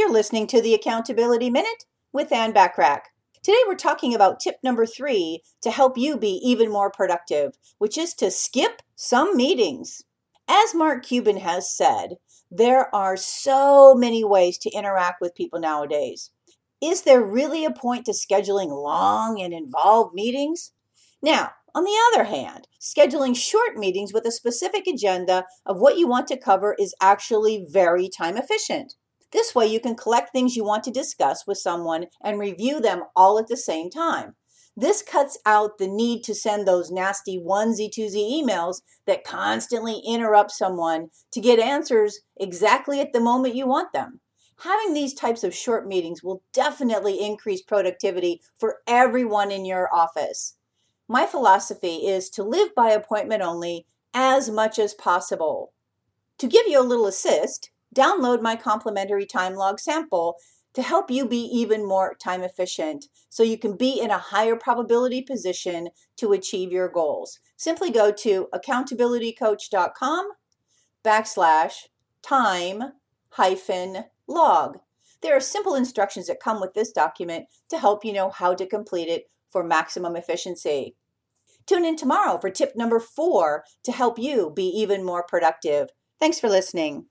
You're listening to the Accountability Minute with Ann Bachrach. Today we're talking about tip number three to help you be even more productive, which is to skip some meetings. As Mark Cuban has said, there are so many ways to interact with people nowadays. Is there really a point to scheduling long and involved meetings? Now, on the other hand, scheduling short meetings with a specific agenda of what you want to cover is actually very time efficient. This way, you can collect things you want to discuss with someone and review them all at the same time. This cuts out the need to send those nasty onesie twosie emails that constantly interrupt someone to get answers exactly at the moment you want them. Having these types of short meetings will definitely increase productivity for everyone in your office. My philosophy is to live by appointment only as much as possible. To give you a little assist, download my complimentary time log sample to help you be even more time efficient so you can be in a higher probability position to achieve your goals. Simply go to accountabilitycoach.com backslash time hyphen log. There are simple instructions that come with this document to help you know how to complete it for maximum efficiency. Tune in tomorrow for tip number four to help you be even more productive. Thanks for listening.